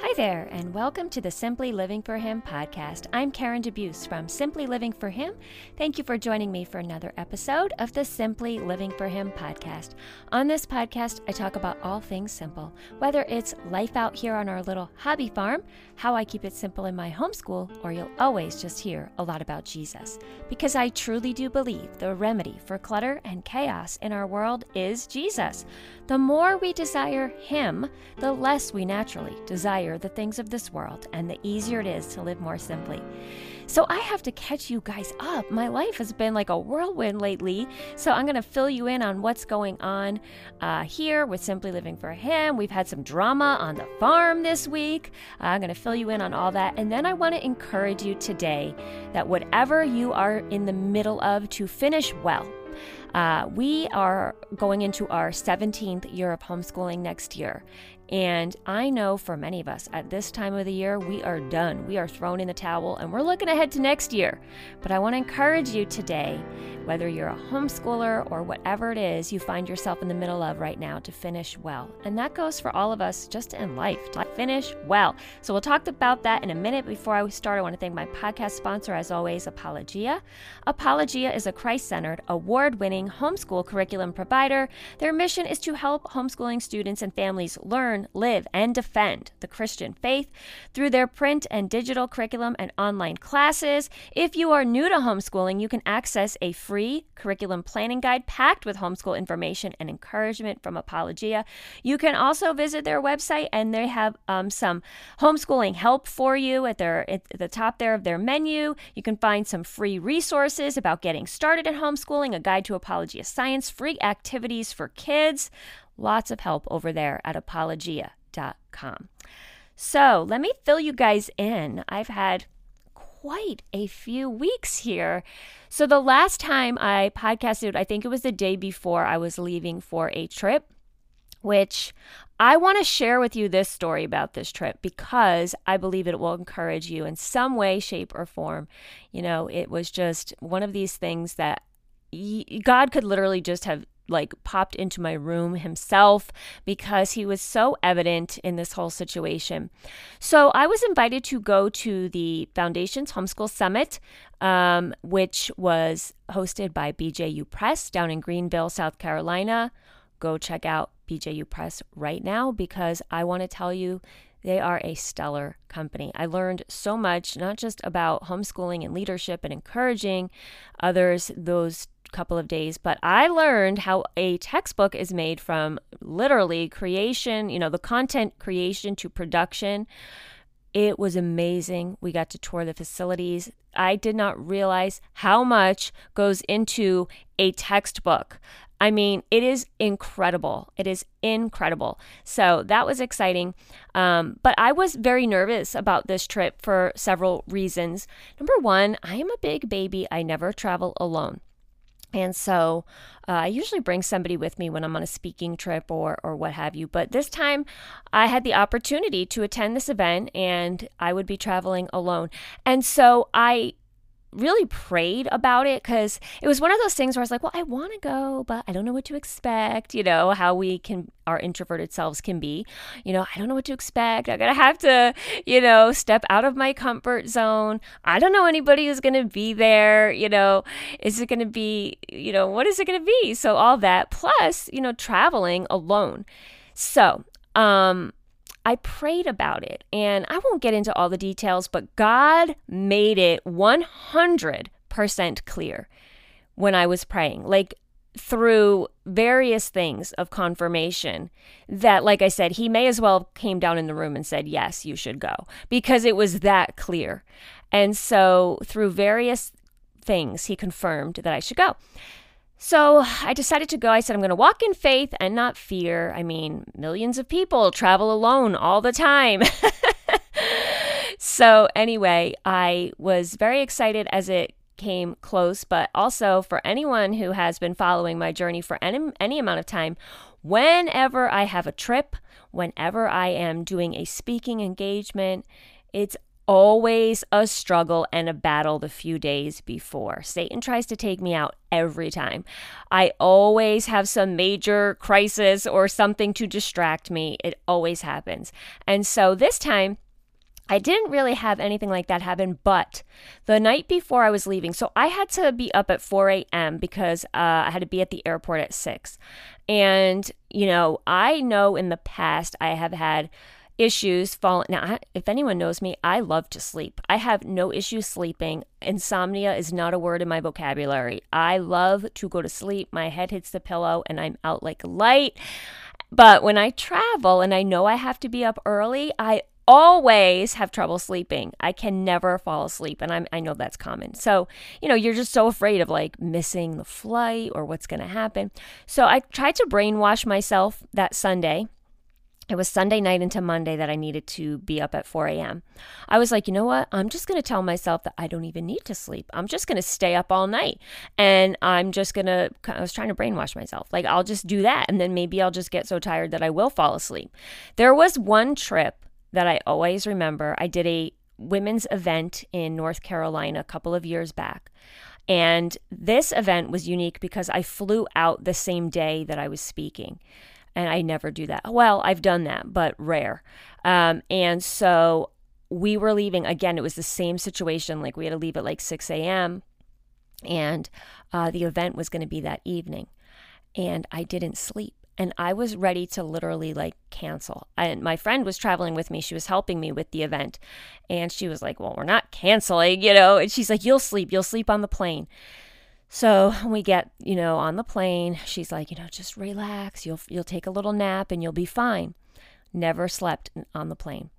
Hi there, and welcome to the Simply Living for Him podcast. I'm Karen DeBeus from Simply Living for Him. Thank you for joining me for another episode of the Simply Living for Him podcast. On this podcast, I talk about all things simple, whether it's life out here on our little hobby farm, how I keep it simple in my homeschool, or you'll always just hear a lot about Jesus. Because I truly do believe the remedy for clutter and chaos in our world is Jesus. The more we desire Him, the less we naturally desire the things of this world, and the easier it is to live more simply. So I have to catch you guys up. My life has been like a whirlwind lately. So I'm going to fill you in on what's going on uh, here with Simply Living for Him. We've had some drama on the farm this week. Uh, I'm going to fill you in on all that. And then I want to encourage you today that whatever you are in the middle of, to finish well. Uh, we are going into our 17th year of homeschooling next year. And I know for many of us at this time of the year, we are done. We are thrown in the towel and we're looking ahead to next year. But I want to encourage you today, whether you're a homeschooler or whatever it is you find yourself in the middle of right now, to finish well. And that goes for all of us just in life to finish well. So we'll talk about that in a minute. Before I start, I want to thank my podcast sponsor, as always, Apologia. Apologia is a Christ centered, award winning homeschool curriculum provider. Their mission is to help homeschooling students and families learn learn, live, and defend the Christian faith through their print and digital curriculum and online classes. If you are new to homeschooling, you can access a free curriculum planning guide packed with homeschool information and encouragement from Apologia. You can also visit their website, and they have um, some homeschooling help for you at their at the top there of their menu. You can find some free resources about getting started in homeschooling, a guide to Apologia science, free activities for kids. Lots of help over there at apologia.com. So let me fill you guys in. I've had quite a few weeks here. So the last time I podcasted, I think it was the day before I was leaving for a trip, which I want to share with you this story about this trip because I believe it will encourage you in some way, shape, or form. You know, it was just one of these things that God could literally just have like popped into my room himself because he was so evident in this whole situation. So I was invited to go to the Foundations Homeschool Summit, um, which was hosted by BJU Press down in Greenville, South Carolina. Go check out BJU Press right now because I want to tell you they are a stellar company. I learned so much, not just about homeschooling and leadership and encouraging others, those couple of days, but I learned how a textbook is made from literally creation, you know, the content creation to production. It was amazing. We got to tour the facilities. I did not realize how much goes into a textbook. I mean, it is incredible. It is incredible. So that was exciting. Um, but I was very nervous about this trip for several reasons. Number one, I am a big baby. I never travel alone. And so uh, I usually bring somebody with me when I'm on a speaking trip or, or what have you. But this time I had the opportunity to attend this event and I would be traveling alone. And so I really prayed about it because it was one of those things where I was like, well, I want to go, but I don't know what to expect. You know, how we can, our introverted selves can be. You know, I don't know what to expect. I'm going to have to, you know, step out of my comfort zone. I don't know anybody who's going to be there. You know, is it going to be, you know, what is it going to be? So, all that plus, you know, traveling alone. So, um, I prayed about it, and I won't get into all the details, but God made it 100% clear when I was praying. Like, through various things of confirmation that like i said he may as well came down in the room and said yes you should go because it was that clear and so through various things he confirmed that i should go so I decided to go. I said, I'm going to walk in faith and not fear. I mean, millions of people travel alone all the time. so, anyway, I was very excited as it came close, but also for anyone who has been following my journey for any, any amount of time, whenever I have a trip, whenever I am doing a speaking engagement, it's always a struggle and a battle the few days before. Satan tries to take me out every time. I always have some major crisis or something to distract me. It always happens. And so this time, I didn't really have anything like that happen, but the night before I was leaving, so I had to be up at 4 a.m. because uh, I had to be at the airport at 6. And, you know, I know in the past I have had issues falling. Now, if anyone knows me, I love to sleep. I have no issue sleeping. Insomnia is not a word in my vocabulary. I love to go to sleep. My head hits the pillow and I'm out like light. But when I travel and I know I have to be up early, I always have trouble sleeping. I can never fall asleep. And I'm, I know that's common. So, you know, you're just so afraid of like missing the flight or what's going to happen. So I tried to brainwash myself that Sunday it was Sunday night into Monday that I needed to be up at 4 a.m. I was like, you know what? I'm just going to tell myself that I don't even need to sleep. I'm just going to stay up all night. And I'm just going to, I was trying to brainwash myself. Like, I'll just do that. And then maybe I'll just get so tired that I will fall asleep. There was one trip that I always remember. I did a women's event in North Carolina a couple of years back. And this event was unique because I flew out the same day that I was speaking and I never do that. Well, I've done that, but rare. Um, and so we were leaving again. It was the same situation. Like we had to leave at like 6 a.m. and uh, the event was going to be that evening, and I didn't sleep. And I was ready to literally like cancel. And my friend was traveling with me. She was helping me with the event. And she was like, Well, we're not canceling, you know? And she's like, You'll sleep. You'll sleep on the plane. So we get, you know, on the plane. She's like, you know, just relax. You'll you'll take a little nap and you'll be fine. Never slept on the plane.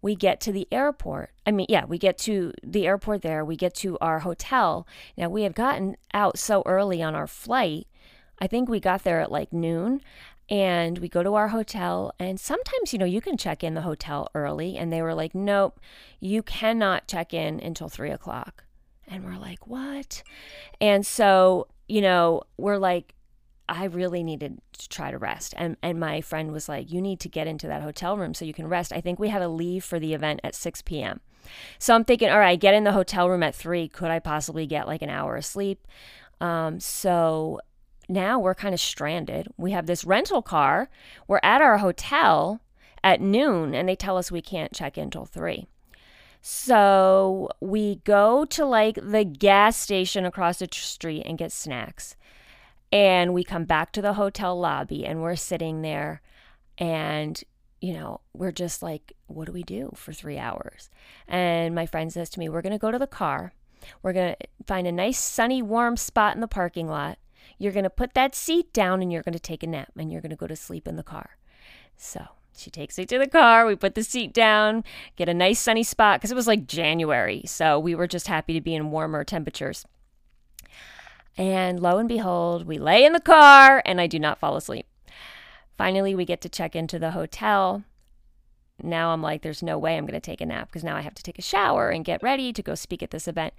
We get to the airport. I mean, yeah, we get to the airport there. We get to our hotel. Now we had gotten out so early on our flight. I think we got there at like noon and we go to our hotel and sometimes you know you can check in the hotel early and they were like nope you cannot check in until three o'clock and we're like, what? And so, you know, we're like, I really needed to try to rest. And and my friend was like, You need to get into that hotel room so you can rest. I think we had to leave for the event at 6 p.m. So I'm thinking, all right, get in the hotel room at three. Could I possibly get like an hour of sleep? Um, so now we're kind of stranded. We have this rental car. We're at our hotel at noon, and they tell us we can't check in till three. So we go to like the gas station across the street and get snacks. And we come back to the hotel lobby and we're sitting there and you know, we're just like, what do we do for three hours? And my friend says to me, We're going to go to the car. We're going to find a nice, sunny, warm spot in the parking lot. You're going to put that seat down and you're going to take a nap and you're going to go to sleep in the car. So she takes me to the car. We put the seat down, get a nice sunny spot because it was like January. So we were just happy to be in warmer temperatures. And lo and behold, we lay in the car and I do not fall asleep. Finally, we get to check into the hotel. Now I'm like, there's no way I'm going to take a nap because now I have to take a shower and get ready to go speak at this event.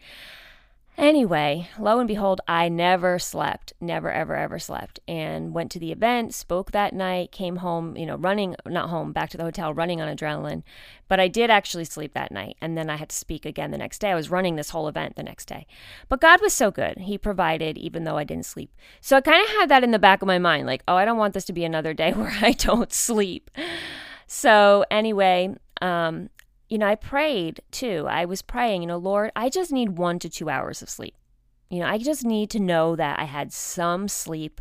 Anyway, lo and behold, I never slept, never, ever, ever slept, and went to the event, spoke that night, came home, you know, running, not home, back to the hotel, running on adrenaline. But I did actually sleep that night, and then I had to speak again the next day. I was running this whole event the next day. But God was so good. He provided, even though I didn't sleep. So I kind of had that in the back of my mind like, oh, I don't want this to be another day where I don't sleep. So, anyway, um, you know, I prayed too. I was praying, you know, Lord, I just need one to two hours of sleep. You know, I just need to know that I had some sleep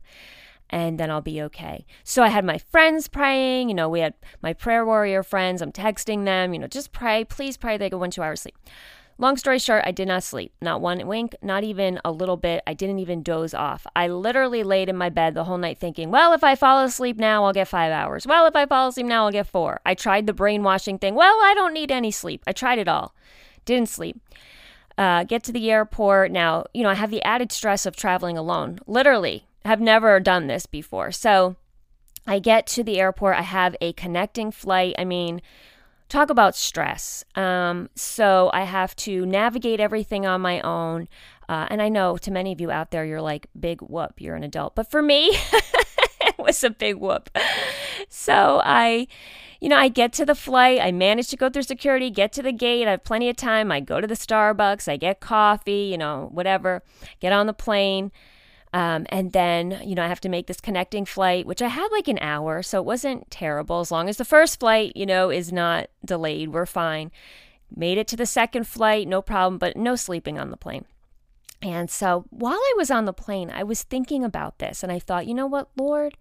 and then I'll be okay. So I had my friends praying, you know, we had my prayer warrior friends. I'm texting them, you know, just pray, please pray they get one, two hours sleep. Long story short, I did not sleep. Not one wink, not even a little bit. I didn't even doze off. I literally laid in my bed the whole night thinking, well, if I fall asleep now, I'll get five hours. Well, if I fall asleep now, I'll get four. I tried the brainwashing thing. Well, I don't need any sleep. I tried it all. Didn't sleep. Uh, get to the airport. Now, you know, I have the added stress of traveling alone. Literally, have never done this before. So I get to the airport. I have a connecting flight. I mean, talk about stress. Um, so I have to navigate everything on my own. Uh, and I know to many of you out there, you're like, big whoop, you're an adult. But for me, it was a big whoop. So I you know, I get to the flight, I manage to go through security, get to the gate, I have plenty of time. I go to the Starbucks, I get coffee, you know, whatever, get on the plane. Um, and then, you know, I have to make this connecting flight, which I had like an hour. So it wasn't terrible. As long as the first flight, you know, is not delayed, we're fine. Made it to the second flight, no problem, but no sleeping on the plane. And so while I was on the plane, I was thinking about this and I thought, you know what, Lord?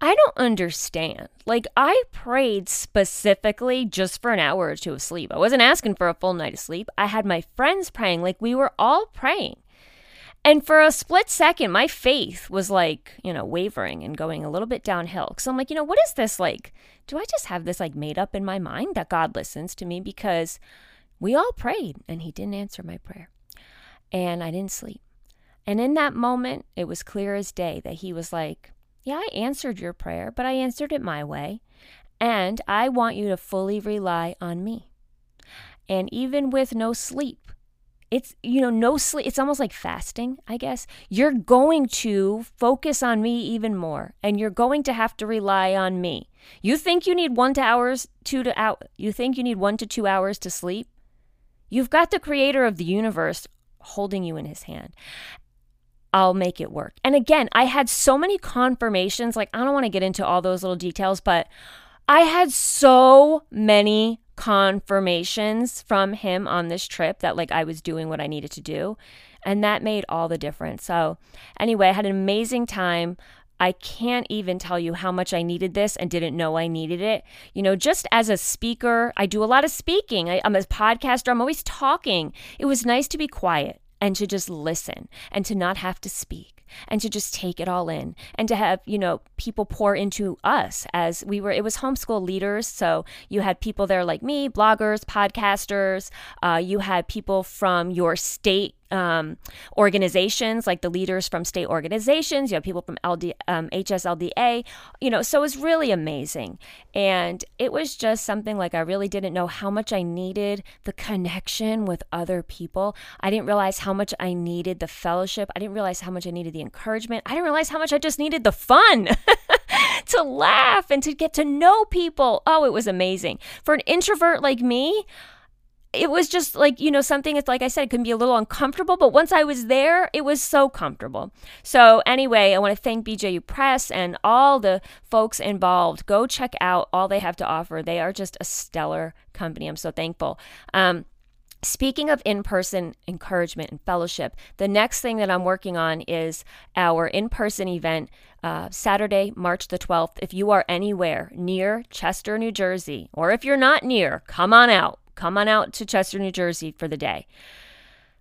I don't understand. Like, I prayed specifically just for an hour or two of sleep. I wasn't asking for a full night of sleep. I had my friends praying, like, we were all praying. And for a split second, my faith was like, you know, wavering and going a little bit downhill. Because I'm like, you know, what is this like? Do I just have this like made up in my mind that God listens to me? Because we all prayed and He didn't answer my prayer. And I didn't sleep. And in that moment, it was clear as day that He was like, yeah, I answered your prayer, but I answered it my way. And I want you to fully rely on me. And even with no sleep, it's, you know, no sleep, it's almost like fasting, I guess. You're going to focus on me even more, and you're going to have to rely on me. You think you need one to hours, two to out, you think you need one to two hours to sleep? You've got the creator of the universe holding you in his hand. I'll make it work. And again, I had so many confirmations. Like, I don't want to get into all those little details, but I had so many confirmations from him on this trip that like I was doing what I needed to do. And that made all the difference. So, anyway, I had an amazing time. I can't even tell you how much I needed this and didn't know I needed it. You know, just as a speaker, I do a lot of speaking. I, am a podcaster, I'm always talking. It was nice to be quiet and to just listen and to not have to speak and to just take it all in and to have you know people pour into us as we were it was homeschool leaders. So you had people there like me bloggers podcasters uh, you had people from your state um, organizations, like the leaders from state organizations. You have people from LD, um, HSLDA, you know, so it was really amazing. And it was just something like I really didn't know how much I needed the connection with other people. I didn't realize how much I needed the fellowship. I didn't realize how much I needed the encouragement. I didn't realize how much I just needed the fun. to laugh and to get to know people. Oh, it was amazing. For an introvert like me, it was just like, you know, something it's like I said, it can be a little uncomfortable, but once I was there, it was so comfortable. So, anyway, I want to thank BJU Press and all the folks involved. Go check out all they have to offer. They are just a stellar company. I'm so thankful. Um, Speaking of in person encouragement and fellowship, the next thing that I'm working on is our in person event uh, Saturday, March the 12th. If you are anywhere near Chester, New Jersey, or if you're not near, come on out. Come on out to Chester, New Jersey for the day.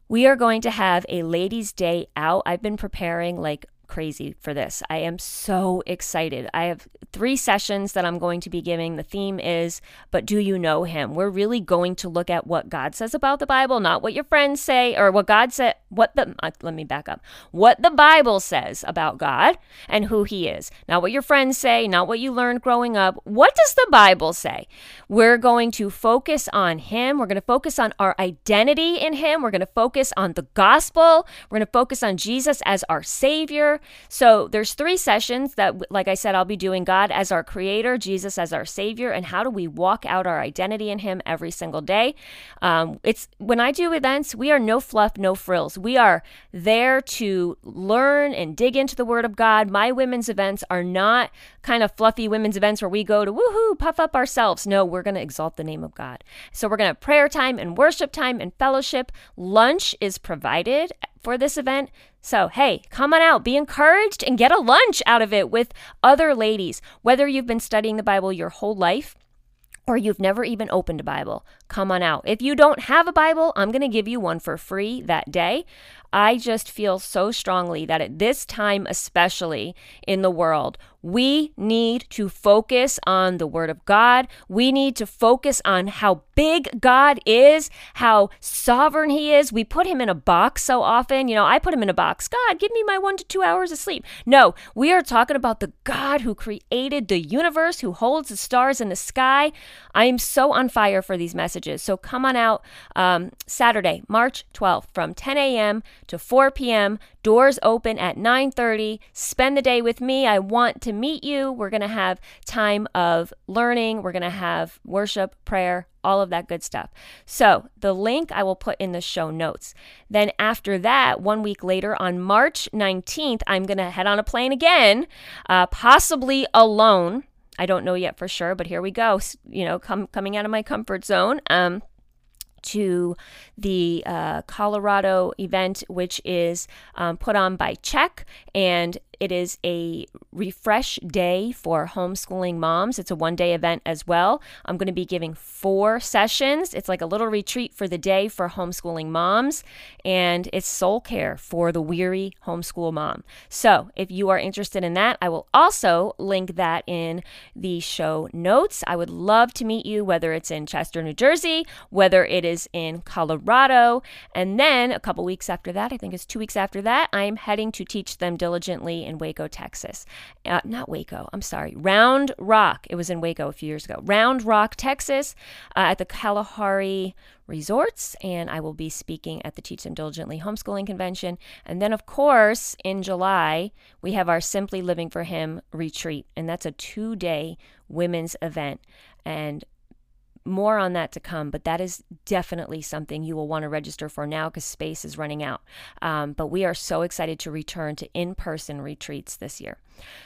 We are going to have a ladies' day out. I've been preparing like crazy for this. I am so excited. I have three sessions that I'm going to be giving. The theme is, But Do You Know Him? We're really going to look at what God says about the Bible, not what your friends say or what God said, what the, uh, let me back up, what the Bible says about God and who He is. Not what your friends say, not what you learned growing up. What does the Bible say? We're going to focus on Him. We're going to focus on our identity in Him. We're going to focus on the gospel. We're going to focus on Jesus as our Savior. So there's three sessions that, like I said, I'll be doing God as our creator, Jesus as our savior, and how do we walk out our identity in Him every single day. Um, it's when I do events, we are no fluff, no frills. We are there to learn and dig into the Word of God. My women's events are not kind of fluffy women's events where we go to woohoo, puff up ourselves. No, we're going to exalt the name of God. So we're going to prayer time and worship time and fellowship. Lunch is provided for this event. So, hey, come on out, be encouraged, and get a lunch out of it with other ladies. Whether you've been studying the Bible your whole life, or you've never even opened a Bible, come on out. If you don't have a Bible, I'm going to give you one for free that day. I just feel so strongly that at this time, especially in the world, we need to focus on the Word of God. We need to focus on how big God is, how sovereign He is. We put Him in a box so often. You know, I put Him in a box. God, give me my one to two hours of sleep. No, we are talking about the God who created the universe, who holds the stars in the sky. I am so on fire for these messages. So come on out um, Saturday, March 12th from 10 a.m. to 4 p.m. Doors open at 9:30. Spend the day with me. I want to meet you. We're going to have time of learning. We're going to have worship, prayer, all of that good stuff. So, the link I will put in the show notes. Then, after that, one week later on March 19th, I'm going to head on a plane again, uh, possibly alone. I don't know yet for sure, but here we go. You know, come, coming out of my comfort zone. Um, to the uh, Colorado event, which is um, put on by CHEC, and it is a refresh day for homeschooling moms. It's a one day event as well. I'm going to be giving four sessions. It's like a little retreat for the day for homeschooling moms, and it's soul care for the weary homeschool mom. So if you are interested in that, I will also link that in the show notes. I would love to meet you, whether it's in Chester, New Jersey, whether it is in Colorado. And then a couple weeks after that, I think it's two weeks after that, I'm heading to teach them diligently in Waco, Texas. Uh, not Waco, I'm sorry, Round Rock. It was in Waco a few years ago. Round Rock, Texas, uh, at the Kalahari Resorts, and I will be speaking at the Teach Them Diligently Homeschooling Convention. And then, of course, in July, we have our Simply Living for Him retreat, and that's a two day women's event. And more on that to come, but that is definitely something you will want to register for now because space is running out. Um, but we are so excited to return to in person retreats this year.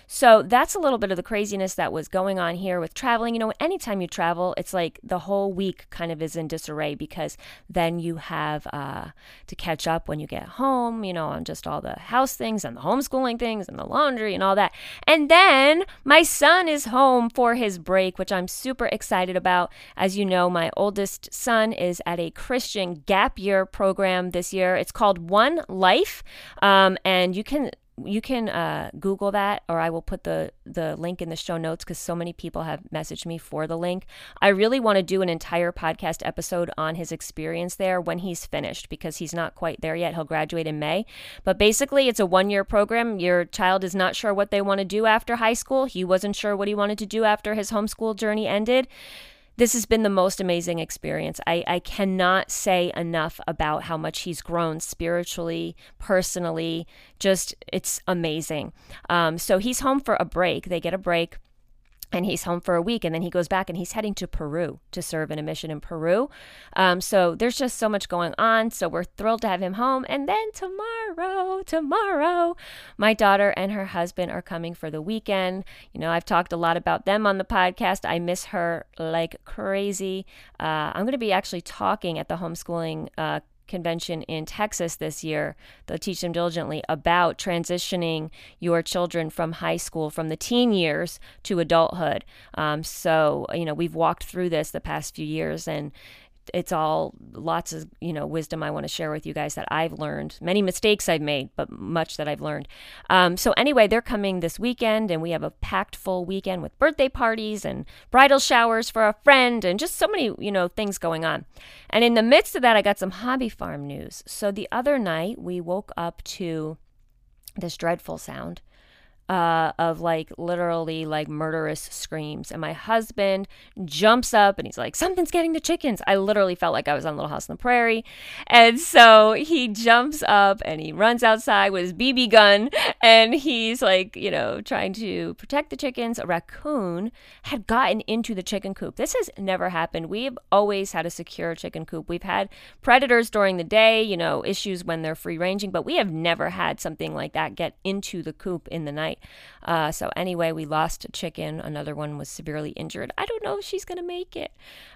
So that's a little bit of the craziness that was going on here with traveling. You know, anytime you travel, it's like the whole week kind of is in disarray because then you have uh, to catch up when you get home, you know, on just all the house things and the homeschooling things and the laundry and all that. And then my son is home for his break, which I'm super excited about. As you know, my oldest son is at a Christian gap year program this year. It's called One Life. Um, and you can you can uh, Google that, or I will put the the link in the show notes because so many people have messaged me for the link. I really want to do an entire podcast episode on his experience there when he's finished because he's not quite there yet. He'll graduate in May, but basically, it's a one year program. Your child is not sure what they want to do after high school. He wasn't sure what he wanted to do after his homeschool journey ended this has been the most amazing experience. I, I cannot say enough about how much he's grown spiritually, personally. Just, it's amazing. Um, so he's home for a break. They get a break and he's home for a week and then he goes back and he's heading to peru to serve in a mission in peru. Um, so there's just so much going on so we're thrilled to have him home. And then tomorrow tomorrow my daughter and her husband are coming for the weekend. You know i've talked a lot about them on the podcast. I miss her like crazy. Uh, i'm going to be actually talking at the homeschooling uh, convention in Texas this year, they'll teach them diligently about transitioning your children from high school, from the teen years to adulthood. Um, so, you know, we've walked through this the past few years and it's all lots of you know wisdom I want to share with you guys that I've learned. Many mistakes I've made, but much that I've learned. Um, so anyway, they're coming this weekend, and we have a packed full weekend with birthday parties and bridal showers for a friend, and just so many you know things going on. And in the midst of that, I got some hobby farm news. So the other night we woke up to this dreadful sound uh, of like literally like murderous screams. And my husband jumps up and he's like, Something's getting the chickens. I literally felt like I was on Little House on the Prairie. And so he jumps up and he runs outside with his BB gun and he's like, you know, trying to protect the chickens. A raccoon had gotten into the chicken coop. This has never happened. We've always had a secure chicken coop. We've had predators during the day, you know, issues when they're free ranging, but we have never had something like that get into the coop in the night. Uh, so anyway, we lost a chicken. Another one was severely injured. I don't know if she's gonna make it,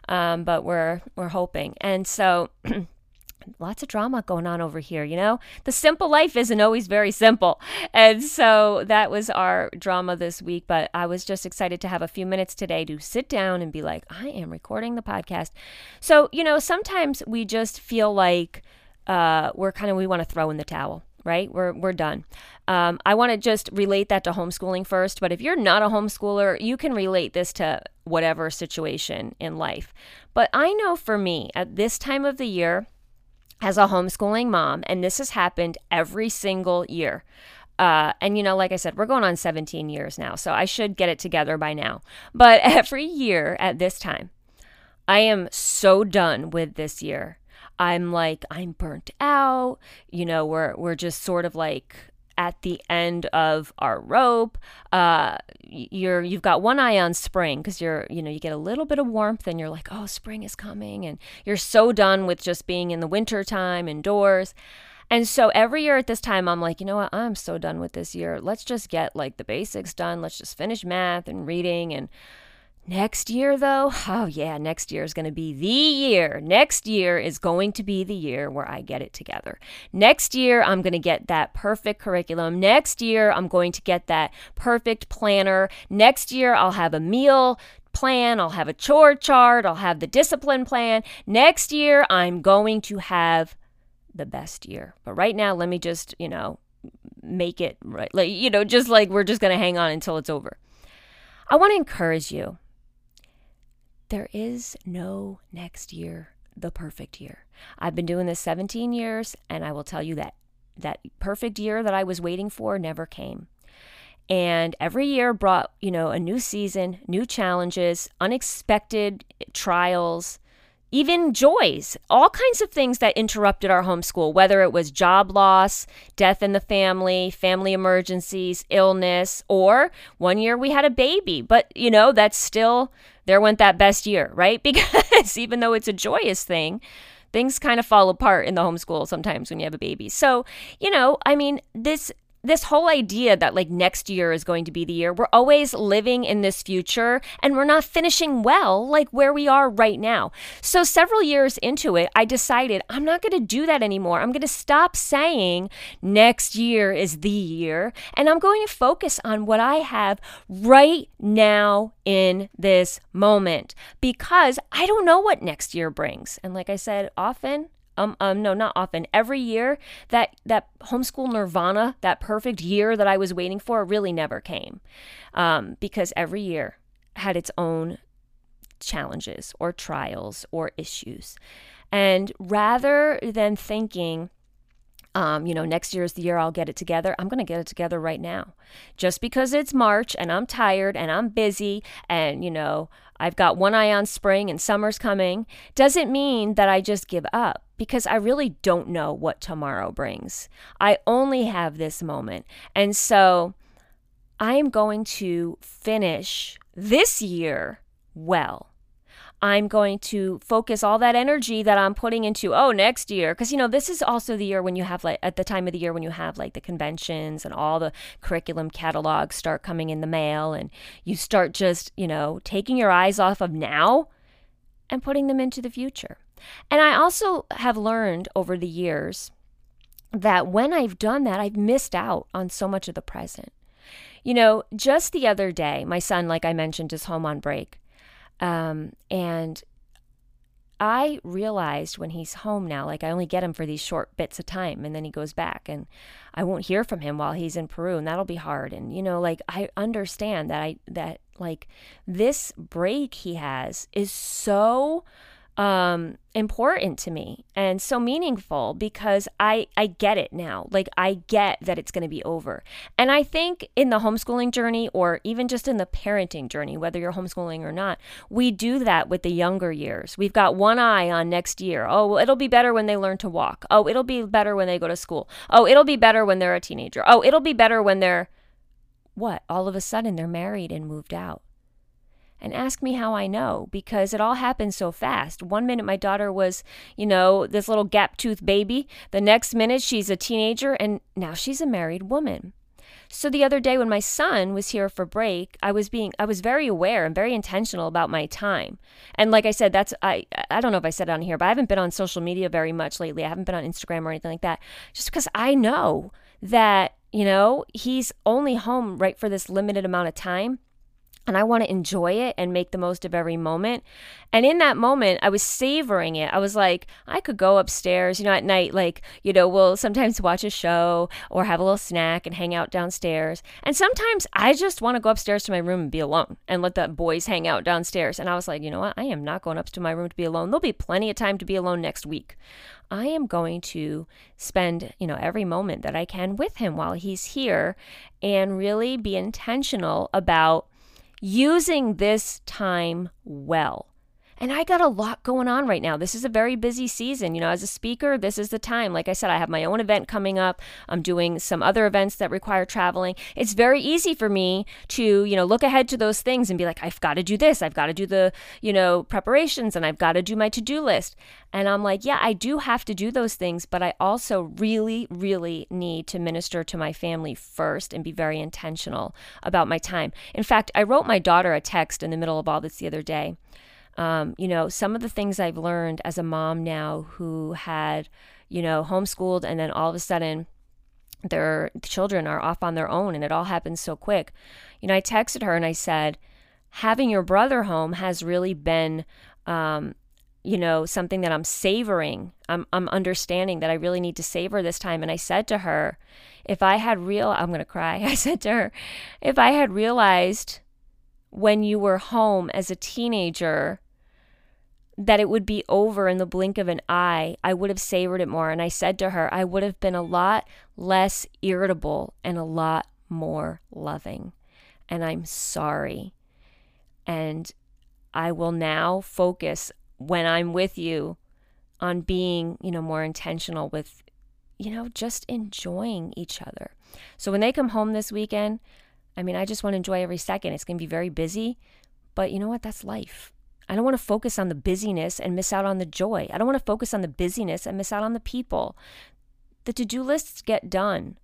um, but we're we're hoping. And so. lots of drama going on over here, you know? The simple life isn't always very simple. And so that was our drama this week. But I was just excited to have a few minutes today to sit down and be like, I am recording the podcast. So, you know, sometimes we just feel like uh, we're kind of, we want to throw in the towel right? We're, we're done. Um, I want to just relate that to homeschooling first, but if you're not a homeschooler, you can relate this to whatever situation in life. But I know for me, at this time of the year, as a homeschooling mom, and this has happened every single year. Uh, and you know, like I said, we're going on 17 years now, so I should get it together by now. But every year at this time, I am so done with this year I'm like, I'm burnt out. You know, we're, we're just sort of like, at the end of our rope. Uh, you're you've got one eye on spring because you're you know you get a little bit of warmth and you're like oh spring is coming and you're so done with just being in the winter time indoors. And so every year at this time, I'm like, you know what? I'm so done with this year. Let's just get like the basics done. Let's just finish math and reading and Next year, though, oh yeah, next year is going to be the year. Next year is going to be the year where I get it together. Next year, I'm going to get that perfect curriculum. Next year, I'm going to get that perfect planner. Next year, I'll have a meal plan, I'll have a chore chart, I'll have the discipline plan. Next year, I'm going to have the best year. But right now, let me just, you know, make it right. Like, you know, just like we're just going to hang on until it's over. I want to encourage you there is no next year the perfect year. I've been doing this 17 years, and I will tell you that that perfect year that I was waiting for never came. And every year brought, you know, a new season, new challenges, unexpected trials, even joys, all kinds of things that interrupted our homeschool, whether it was job loss, death in the family, family emergencies, illness, or one year we had a baby. But, you know, that's still, there went that best year, right? Because even though it's a joyous thing, things kind of fall apart in the homeschool sometimes when you have a baby. So, you know, I mean, this this whole idea that like next year is going to be the year, we're always living in this future and we're not finishing well like where we are right now. So, several years into it, I decided I'm not going to do that anymore. I'm going to stop saying next year is the year and I'm going to focus on what I have right now in this moment because I don't know what next year brings. And like I said, often um, um no not often every year that that homeschool nirvana that perfect year that i was waiting for really never came um, because every year had its own challenges or trials or issues and rather than thinking um, you know, next year is the year I'll get it together. I'm going to get it together right now. Just because it's March and I'm tired and I'm busy and, you know, I've got one eye on spring and summer's coming doesn't mean that I just give up because I really don't know what tomorrow brings. I only have this moment. And so I am going to finish this year well. I'm going to focus all that energy that I'm putting into, oh, next year. Because, you know, this is also the year when you have, like, at the time of the year when you have, like, the conventions and all the curriculum catalogs start coming in the mail and you start just, you know, taking your eyes off of now and putting them into the future. And I also have learned over the years that when I've done that, I've missed out on so much of the present. You know, just the other day, my son, like I mentioned, is home on break. Um, and I realized when he's home now, like I only get him for these short bits of time and then he goes back and I won't hear from him while he's in Peru and that'll be hard. And, you know, like I understand that I, that like this break he has is so um, important to me and so meaningful because I I get it now. Like I get that it's going to be over. And I think in the homeschooling journey or even just in the parenting journey, whether you're homeschooling or not, we do that with the younger years. We've got one eye on next year. Oh, well, it'll be better when they learn to walk. Oh, it'll be better when they go to school. Oh, it'll be better when they're a teenager. Oh, it'll be better when they're what? All of a sudden they're married and moved out and ask me how I know because it all happened so fast. One minute my daughter was, you know, this little gap tooth baby. The next minute she's a teenager and now she's a married woman. So the other day when my son was here for break, I was being I was very aware and very intentional about my time. And like I said, that's I I don't know if I said it on here, but I haven't been on social media very much lately. I haven't been on Instagram or anything like that. Just because I know that, you know, he's only home right for this limited amount of time and I want to enjoy it and make the most of every moment. And in that moment, I was savoring it. I was like, I could go upstairs, you know, at night, like, you know, we'll sometimes watch a show or have a little snack and hang out downstairs. And sometimes I just want to go upstairs to my room and be alone and let the boys hang out downstairs. And I was like, you know what? I am not going up to my room to be alone. There'll be plenty of time to be alone next week. I am going to spend, you know, every moment that I can with him while he's here and really be intentional about using this time well. And I got a lot going on right now. This is a very busy season. You know, as a speaker, this is the time. Like I said, I have my own event coming up. I'm doing some other events that require traveling. It's very easy for me to, you know, look ahead to those things and be like, I've got to do this. I've got to do the, you know, preparations and I've got to do my to do list. And I'm like, yeah, I do have to do those things, but I also really, really need to minister to my family first and be very intentional about my time. In fact, I wrote my daughter a text in the middle of all this the other day. Um, you know, some of the things I've learned as a mom now who had, you know, homeschooled and then all of a sudden their children are off on their own and it all happens so quick. You know, I texted her and I said, having your brother home has really been, um, you know, something that I'm savoring. I'm, I'm understanding that I really need to savor this time. And I said to her, if I had real, I'm going to cry. I said to her, if I had realized when you were home as a teenager that it would be over in the blink of an eye, I would have savored it more. And I said to her, I would have been a lot less irritable and a lot more loving. And I'm sorry. And I will now focus when I'm with you on being, you know, more intentional with, you know, just enjoying each other. So when they come home this weekend, I mean, I just want to enjoy every second. It's going to be very busy, but you know what? That's life. I don't want to focus on the busyness and miss out on the joy. I don't want to focus on the busyness and miss out on the people. The to do lists get done.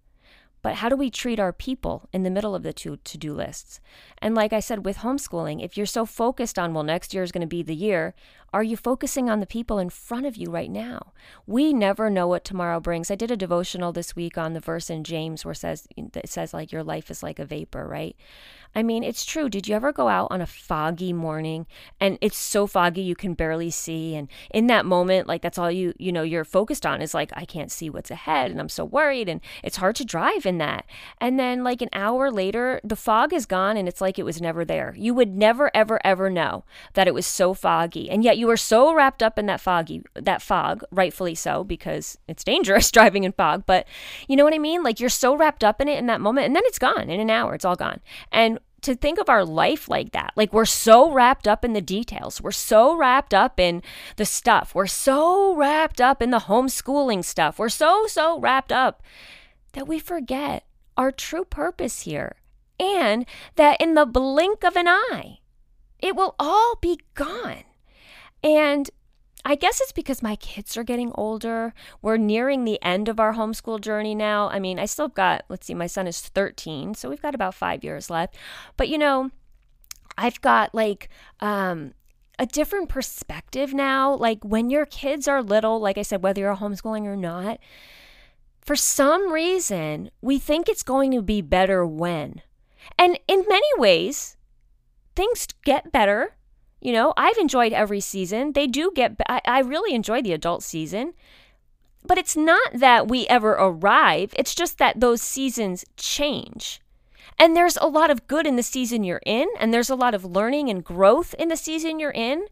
But how do we treat our people in the middle of the two to do lists? And like I said, with homeschooling, if you're so focused on, well, next year is going to be the year, are you focusing on the people in front of you right now? We never know what tomorrow brings. I did a devotional this week on the verse in James where it says, it says like, your life is like a vapor, right? I mean, it's true. Did you ever go out on a foggy morning and it's so foggy you can barely see? And in that moment, like that's all you, you know, you're focused on is like, I can't see what's ahead and I'm so worried and it's hard to drive in that. And then like an hour later, the fog is gone and it's like it was never there. You would never, ever, ever know that it was so foggy. And yet you were so wrapped up in that foggy, that fog, rightfully so, because it's dangerous driving in fog. But you know what I mean? Like you're so wrapped up in it in that moment and then it's gone in an hour. It's all gone. And to think of our life like that. Like we're so wrapped up in the details. We're so wrapped up in the stuff. We're so wrapped up in the homeschooling stuff. We're so, so wrapped up that we forget our true purpose here. And that in the blink of an eye, it will all be gone. And I guess it's because my kids are getting older. We're nearing the end of our homeschool journey now. I mean, I still got, let's see, my son is 13, so we've got about five years left. But you know, I've got like, um, a different perspective now. Like when your kids are little, like I said, whether you're homeschooling or not, for some reason, we think it's going to be better when. And in many ways, things get better you know, I've enjoyed every season. They do get, I, I really enjoy the adult season. But it's not that we ever arrive, it's just that those seasons change. And there's a lot of good in the season you're in, and there's a lot of learning and growth in the season you're in.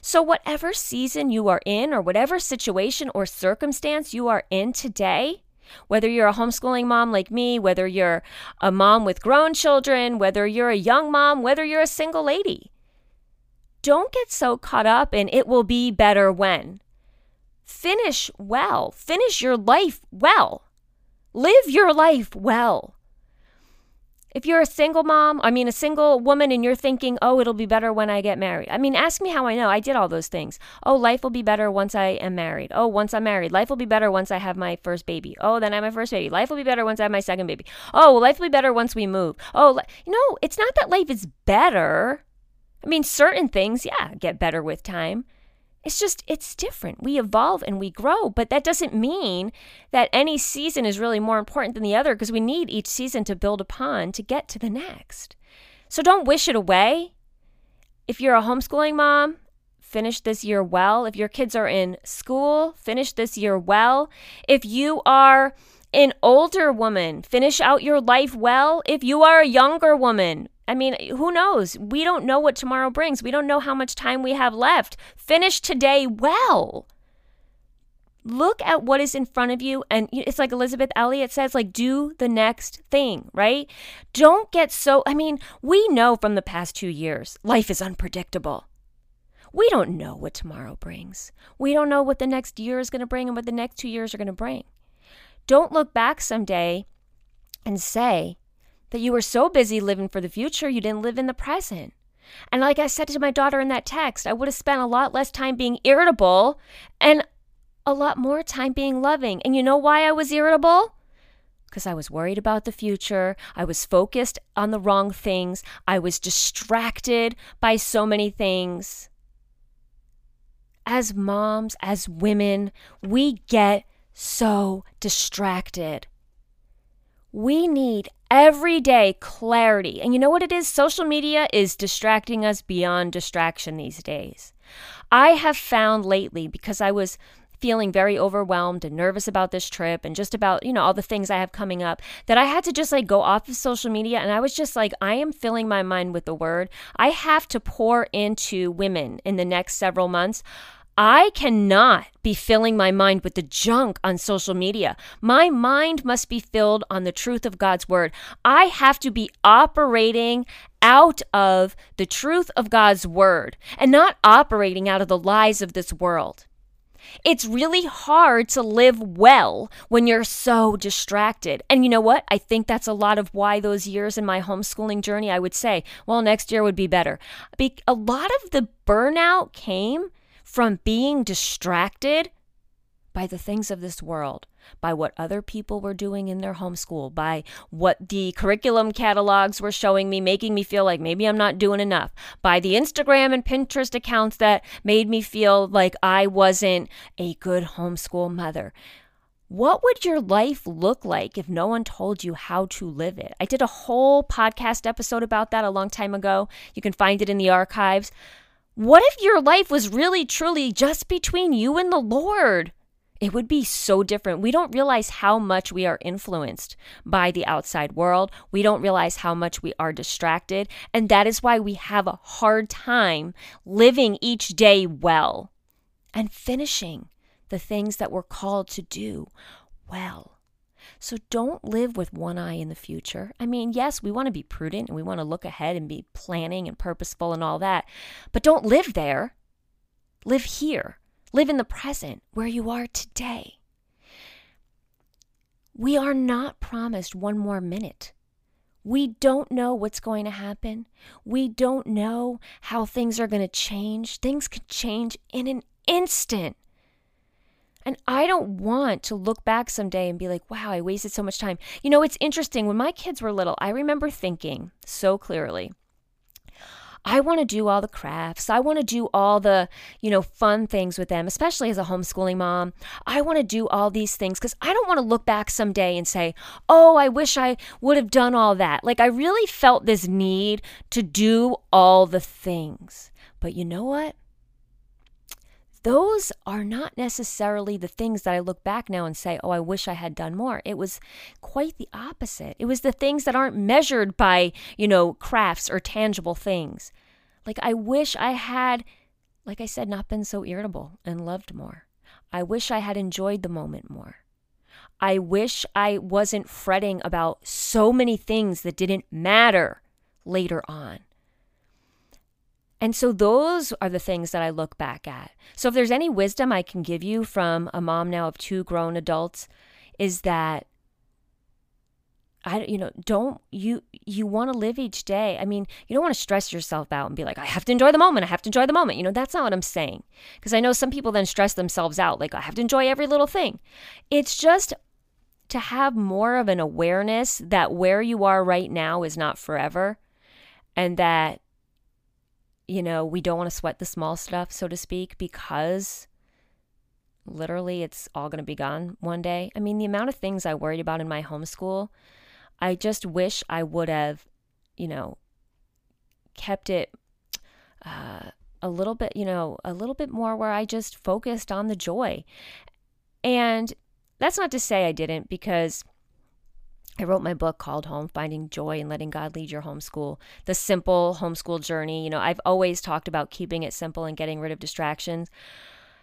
So, whatever season you are in, or whatever situation or circumstance you are in today, whether you're a homeschooling mom like me, whether you're a mom with grown children, whether you're a young mom, whether you're a single lady, don't get so caught up in it will be better when. Finish well. Finish your life well. Live your life well. If you're a single mom, I mean, a single woman, and you're thinking, oh, it'll be better when I get married. I mean, ask me how I know. I did all those things. Oh, life will be better once I am married. Oh, once I'm married. Life will be better once I have my first baby. Oh, then I have my first baby. Life will be better once I have my second baby. Oh, life will be better once we move. Oh, you know, it's not that life is better. I mean, certain things, yeah, get better with time. It's just, it's different. We evolve and we grow, but that doesn't mean that any season is really more important than the other because we need each season to build upon to get to the next. So don't wish it away. If you're a homeschooling mom, finish this year well. If your kids are in school, finish this year well. If you are an older woman, finish out your life well. If you are a younger woman, I mean, who knows? We don't know what tomorrow brings. We don't know how much time we have left. Finish today well. Look at what is in front of you. And it's like Elisabeth Elliot says, like, do the next thing, right? Don't get so, I mean, we know from the past two years, life is unpredictable. We don't know what tomorrow brings. We don't know what the next year is going to bring and what the next two years are going to bring. Don't look back someday and say that you were so busy living for the future you didn't live in the present. And like I said to my daughter in that text, I would have spent a lot less time being irritable and a lot more time being loving. And you know why I was irritable? Because I was worried about the future. I was focused on the wrong things. I was distracted by so many things. As moms, as women, we get so distracted. We need everyday clarity. And you know what it is? Social media is distracting us beyond distraction these days. I have found lately, because I was feeling very overwhelmed and nervous about this trip and just about, you know, all the things I have coming up, that I had to just like go off of social media. And I was just like, I am filling my mind with the word. I have to pour into women in the next several months. I cannot be filling my mind with the junk on social media. My mind must be filled on the truth of God's word. I have to be operating out of the truth of God's word and not operating out of the lies of this world. It's really hard to live well when you're so distracted. And you know what? I think that's a lot of why those years in my homeschooling journey, I would say, well, next year would be better. A lot of the burnout came from being distracted by the things of this world, by what other people were doing in their homeschool, by what the curriculum catalogs were showing me, making me feel like maybe I'm not doing enough, by the Instagram and Pinterest accounts that made me feel like I wasn't a good homeschool mother. What would your life look like if no one told you how to live it? I did a whole podcast episode about that a long time ago. You can find it in the archives. What if your life was really, truly just between you and the Lord? It would be so different. We don't realize how much we are influenced by the outside world. We don't realize how much we are distracted. And that is why we have a hard time living each day well and finishing the things that we're called to do well. So don't live with one eye in the future. I mean, yes, we want to be prudent and we want to look ahead and be planning and purposeful and all that, but don't live there. Live here. Live in the present where you are today. We are not promised one more minute. We don't know what's going to happen. We don't know how things are going to change. Things could change in an instant. And I don't want to look back someday and be like, wow, I wasted so much time. You know, it's interesting. When my kids were little, I remember thinking so clearly, I want to do all the crafts. I want to do all the, you know, fun things with them, especially as a homeschooling mom. I want to do all these things because I don't want to look back someday and say, oh, I wish I would have done all that. Like, I really felt this need to do all the things. But you know what? Those are not necessarily the things that I look back now and say, oh, I wish I had done more. It was quite the opposite. It was the things that aren't measured by, you know, crafts or tangible things. Like, I wish I had, like I said, not been so irritable and loved more. I wish I had enjoyed the moment more. I wish I wasn't fretting about so many things that didn't matter later on. And so those are the things that I look back at. So if there's any wisdom I can give you from a mom now of two grown adults is that I you know don't you you want to live each day. I mean, you don't want to stress yourself out and be like I have to enjoy the moment. I have to enjoy the moment. You know, that's not what I'm saying. Because I know some people then stress themselves out like I have to enjoy every little thing. It's just to have more of an awareness that where you are right now is not forever and that you know, we don't want to sweat the small stuff, so to speak, because literally it's all going to be gone one day. I mean, the amount of things I worried about in my homeschool, I just wish I would have, you know, kept it uh, a little bit, you know, a little bit more where I just focused on the joy. And that's not to say I didn't, because I wrote my book called Home Finding Joy and Letting God Lead Your Homeschool, the simple homeschool journey. You know, I've always talked about keeping it simple and getting rid of distractions.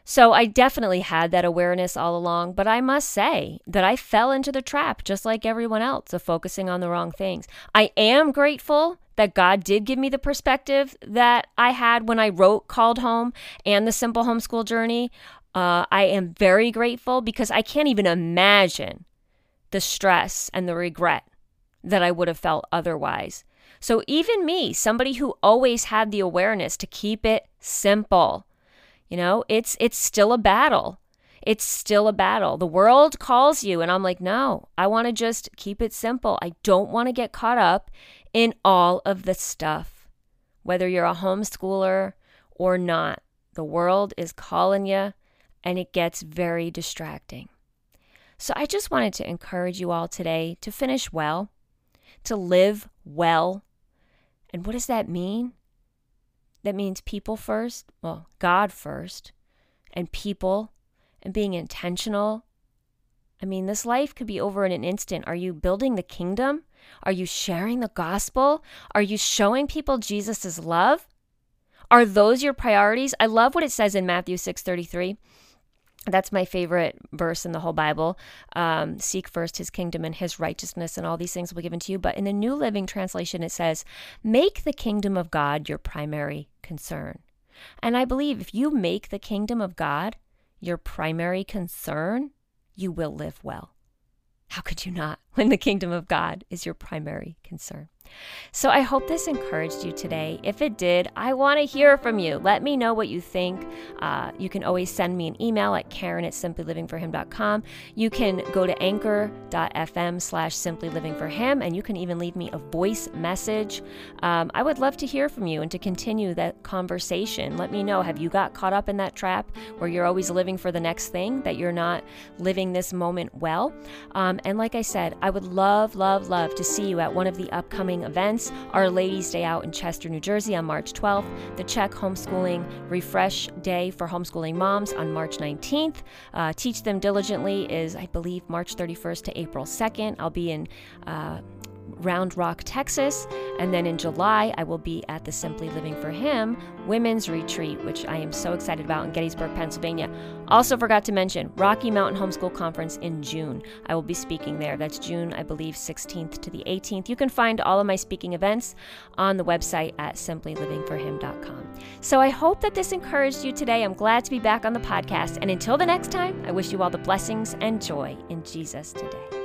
So I definitely had that awareness all along, but I must say that I fell into the trap just like everyone else of focusing on the wrong things. I am grateful that God did give me the perspective that I had when I wrote Called Home and the Simple Homeschool Journey. Uh, I am very grateful because I can't even imagine the stress and the regret that I would have felt otherwise. So, even me, somebody who always had the awareness to keep it simple, you know, it's it's still a battle. It's still a battle. The world calls you and I'm like, "No, I want to just keep it simple. I don't want to get caught up in all of the stuff." Whether you're a homeschooler or not, the world is calling you and it gets very distracting. So I just wanted to encourage you all today to finish well, to live well. And what does that mean? that means people first, well, God first, and people, and being intentional. I mean, this life could be over in an instant. Are you building the kingdom? Are you sharing the gospel? Are you showing people Jesus' love? Are those your priorities? I love what it says in Matthew 6:33 that's my favorite verse in the whole Bible. Um, Seek first his kingdom and his righteousness, and all these things will be given to you. But in the New Living Translation, it says, Make the kingdom of God your primary concern. And I believe if you make the kingdom of God your primary concern, you will live well. How could you not when the kingdom of God is your primary concern? So I hope this encouraged you today. If it did, I want to hear from you. Let me know what you think. Uh, you can always send me an email at karen at simplylivingforhim.com. You can go to anchor.fm slash simplylivingforhim and you can even leave me a voice message. Um, I would love to hear from you and to continue that conversation. Let me know, have you got caught up in that trap where you're always living for the next thing, that you're not living this moment well? Um, and like I said, I would love, love, love to see you at one of the upcoming upcoming events Our Ladies' Day Out in Chester, New Jersey on March 12th, the CHEC Homeschooling Refresh Day for Homeschooling Moms on March 19th. Uh, Teach Them Diligently is, I believe, March 31st to April 2nd. I'll be in uh, Round Rock, Texas. And then in July, I will be at the Simply Living for Him Women's Retreat, which I am so excited about in Gettysburg, Pennsylvania. Also, forgot to mention Rocky Mountain Homeschool Conference in June. I will be speaking there. That's June, I believe, 16th to the 18th. You can find all of my speaking events on the website at simplylivingforhim.com. So I hope that this encouraged you today. I'm glad to be back on the podcast. And until the next time, I wish you all the blessings and joy in Jesus today.